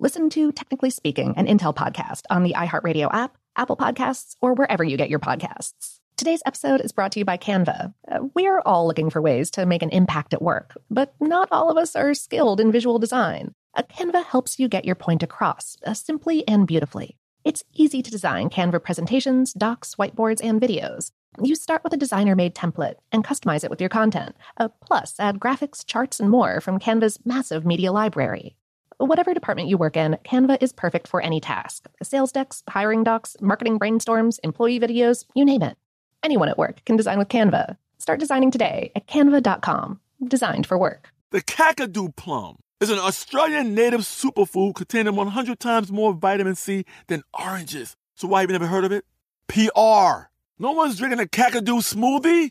Listen to Technically Speaking, an Intel podcast on the iHeartRadio app Apple Podcasts, or wherever you get your podcasts. Today's episode is brought to you by Canva. Uh, we're all looking for ways to make an impact at work, but not all of us are skilled in visual design. A Canva helps you get your point across, uh, simply and beautifully. It's easy to design Canva presentations, docs, whiteboards, and videos. You start with a designer made template and customize it with your content. Uh, plus, add graphics, charts, and more from Canva's massive media library. Whatever department you work in, Canva is perfect for any task sales decks, hiring docs, marketing brainstorms, employee videos, you name it. Anyone at work can design with Canva. Start designing today at canva.com. Designed for work. The Kakadu plum is an Australian native superfood containing 100 times more vitamin C than oranges. So why have you never heard of it? PR. No one's drinking a Kakadu smoothie?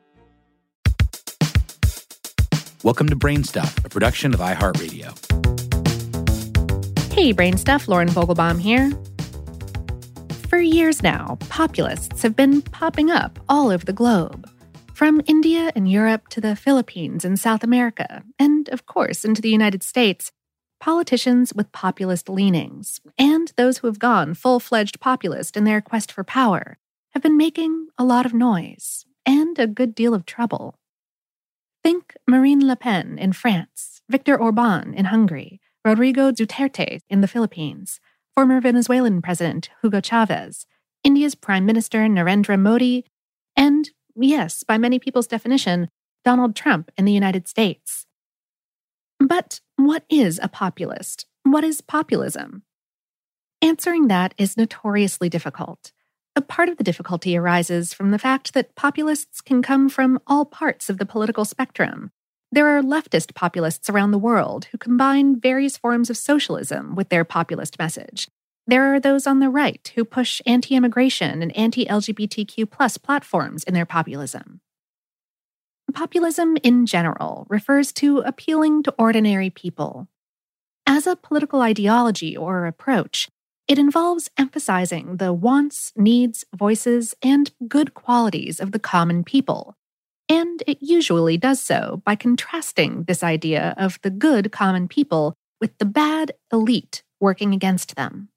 Welcome to Brainstuff, a production of iHeartRadio. Hey, Brainstuff, Lauren Vogelbaum here. For years now, populists have been popping up all over the globe. From India and Europe to the Philippines and South America, and of course into the United States, politicians with populist leanings, and those who have gone full fledged populist in their quest for power, have been making a lot of noise and a good deal of trouble. Think Marine Le Pen in France, Viktor Orban in Hungary, Rodrigo Duterte in the Philippines, former Venezuelan President Hugo Chavez, India's Prime Minister Narendra Modi, and, yes, by many people's definition, Donald Trump in the United States. But what is a populist? What is populism? Answering that is notoriously difficult. A part of the difficulty arises from the fact that populists can come from all parts of the political spectrum. There are leftist populists around the world who combine various forms of socialism with their populist message. There are those on the right who push anti immigration and anti LGBTQ platforms in their populism. Populism in general refers to appealing to ordinary people. As a political ideology or approach, it involves emphasizing the wants, needs, voices, and good qualities of the common people. And it usually does so by contrasting this idea of the good common people with the bad elite working against them.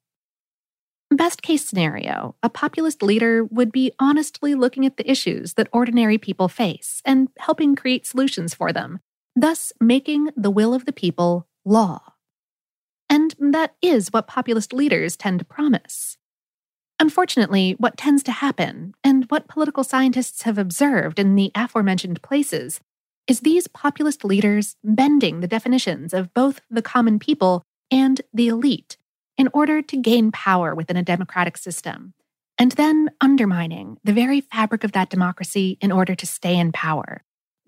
Best case scenario, a populist leader would be honestly looking at the issues that ordinary people face and helping create solutions for them, thus making the will of the people law. And that is what populist leaders tend to promise. Unfortunately, what tends to happen, and what political scientists have observed in the aforementioned places, is these populist leaders bending the definitions of both the common people and the elite in order to gain power within a democratic system, and then undermining the very fabric of that democracy in order to stay in power,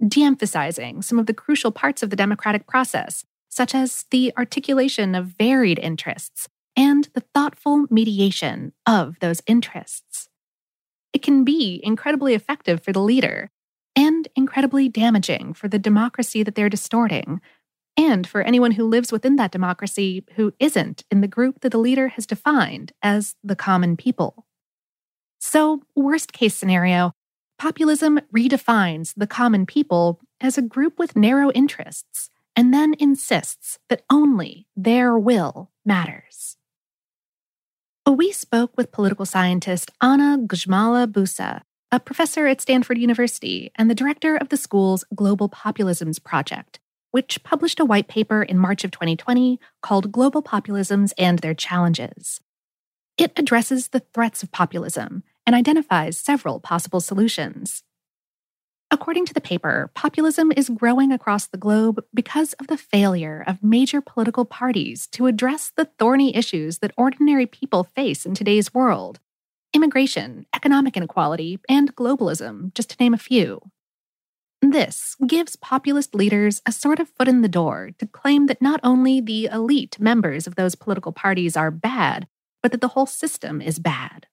de emphasizing some of the crucial parts of the democratic process, such as the articulation of varied interests and the thoughtful mediation of those interests. It can be incredibly effective for the leader and incredibly damaging for the democracy that they're distorting, and for anyone who lives within that democracy who isn't in the group that the leader has defined as the common people. So, worst case scenario, populism redefines the common people as a group with narrow interests and then insists that only their will matters. We spoke with political scientist Anna Grzymala-Busse, a professor at Stanford University and the director of the school's Global Populisms Project, which published a white paper in March of 2020 called Global Populisms and Their Challenges. It addresses the threats of populism and identifies several possible solutions. According to the paper, populism is growing across the globe because of the failure of major political parties to address the thorny issues that ordinary people face in today's world immigration, economic inequality, and globalism, just to name a few. This gives populist leaders a sort of foot in the door to claim that not only the elite members of those political parties are bad, but that the whole system is bad.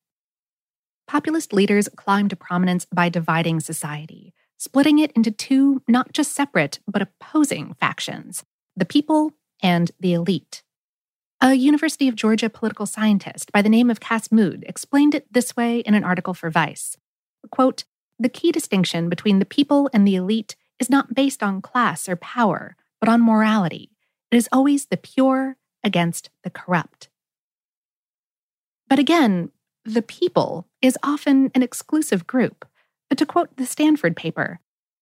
Populist leaders climb to prominence by dividing society, splitting it into two not just separate, but opposing factions the people and the elite. A University of Georgia political scientist by the name of Cas Mudde explained it this way in an article for Vice. Quote, the key distinction between the people and the elite is not based on class or power, but on morality. It is always the pure against the corrupt. But again, the people is often an exclusive group. But to quote the Stanford paper,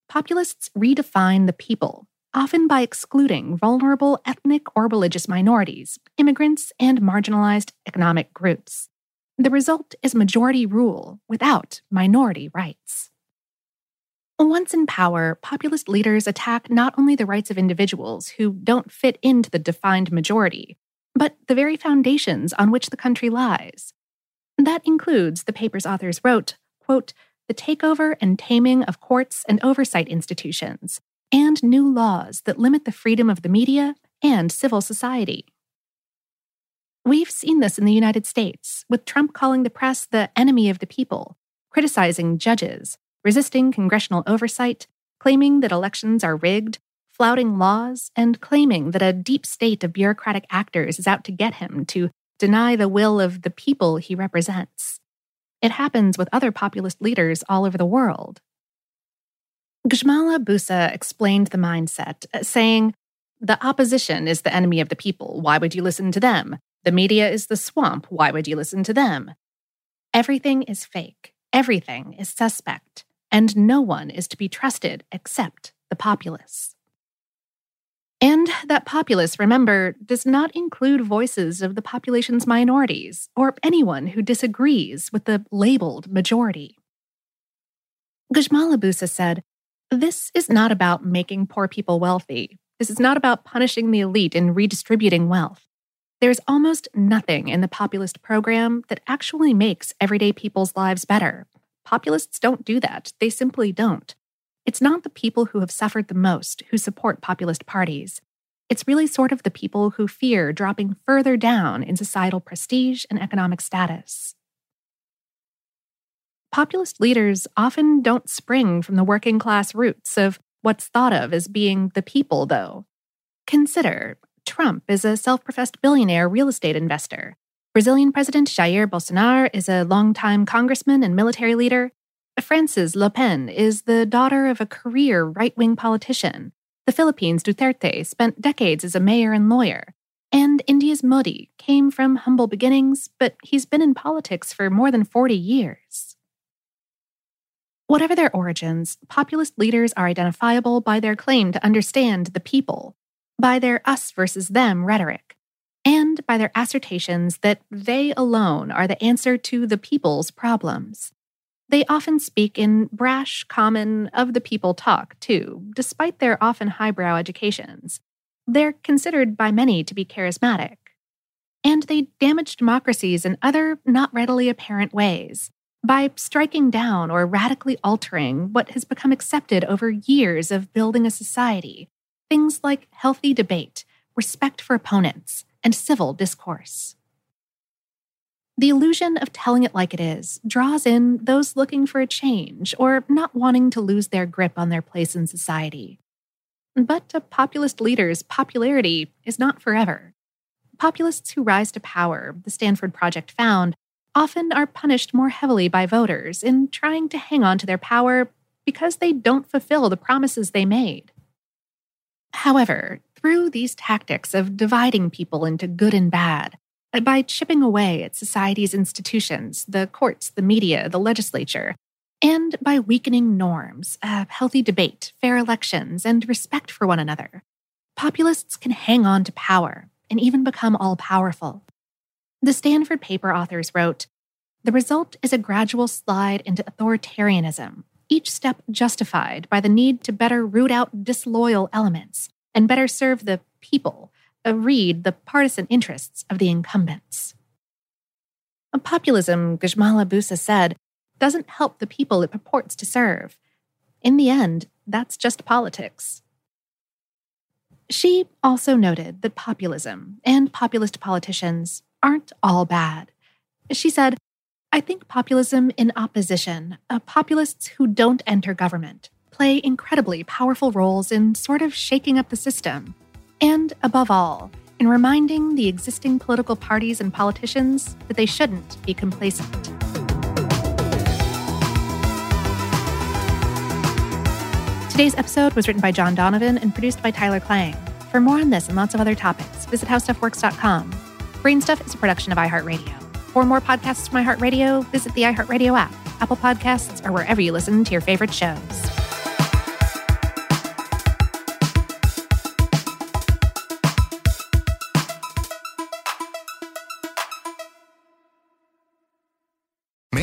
populists redefine the people, often by excluding vulnerable ethnic or religious minorities, immigrants, and marginalized economic groups. The result is majority rule without minority rights. Once in power, populist leaders attack not only the rights of individuals who don't fit into the defined majority, but the very foundations on which the country lies. That includes, the paper's authors wrote, quote, the takeover and taming of courts and oversight institutions, and new laws that limit the freedom of the media and civil society. We've seen this in the United States, with Trump calling the press the enemy of the people, criticizing judges, resisting congressional oversight, claiming that elections are rigged, flouting laws, and claiming that a deep state of bureaucratic actors is out to get him to deny the will of the people he represents. It happens with other populist leaders all over the world. Grzymala-Busse explained the mindset, uh, saying, The opposition is the enemy of the people. Why would you listen to them? The media is the swamp. Why would you listen to them? Everything is fake. Everything is suspect. And no one is to be trusted except the populace. And that populace, remember, does not include voices of the population's minorities or anyone who disagrees with the labeled majority. Grzymala-Busse said, This is not about making poor people wealthy. This is not about punishing the elite and redistributing wealth. There's almost nothing in the populist program that actually makes everyday people's lives better. Populists don't do that, they simply don't. It's not the people who have suffered the most who support populist parties. It's really sort of the people who fear dropping further down in societal prestige and economic status. Populist leaders often don't spring from the working class roots of what's thought of as being the people, though. Consider Trump is a self professed billionaire real estate investor. Brazilian President Jair Bolsonaro is a longtime congressman and military leader. Frances Le Pen is the daughter of a career right wing politician. The Philippines' Duterte spent decades as a mayor and lawyer. And India's Modi came from humble beginnings, but he's been in politics for more than 40 years. Whatever their origins, populist leaders are identifiable by their claim to understand the people by their us versus them rhetoric, and by their assertions that they alone are the answer to the people's problems. They often speak in brash, common, of the people talk, too, despite their often highbrow educations. They're considered by many to be charismatic. And they damage democracies in other, not readily apparent ways, by striking down or radically altering what has become accepted over years of building a society, things like healthy debate, respect for opponents, and civil discourse. The illusion of telling it like it is draws in those looking for a change or not wanting to lose their grip on their place in society. But a populist leader's popularity is not forever. Populists who rise to power, the Stanford Project found, often are punished more heavily by voters in trying to hang on to their power because they don't fulfill the promises they made. However, through these tactics of dividing people into good and bad, by chipping away at society's institutions, the courts, the media, the legislature, and by weakening norms, uh, healthy debate, fair elections, and respect for one another, populists can hang on to power and even become all powerful. The Stanford paper authors wrote The result is a gradual slide into authoritarianism, each step justified by the need to better root out disloyal elements and better serve the people, read the partisan interests of the incumbents. A populism, Grzymala-Busse said, doesn't help the people it purports to serve. In the end, that's just politics. She also noted that populism and populist politicians aren't all bad. She said, I think populism in opposition, uh, populists who don't enter government, play incredibly powerful roles in sort of shaking up the system. And above all, in reminding the existing political parties and politicians that they shouldn't be complacent. Today's episode was written by John Donovan and produced by Tyler Klang. For more on this and lots of other topics, visit howstuffworks.com. Brainstuff is a production of iHeartRadio. For more podcasts from iHeartRadio, visit the iHeartRadio app, Apple Podcasts, or wherever you listen to your favorite shows.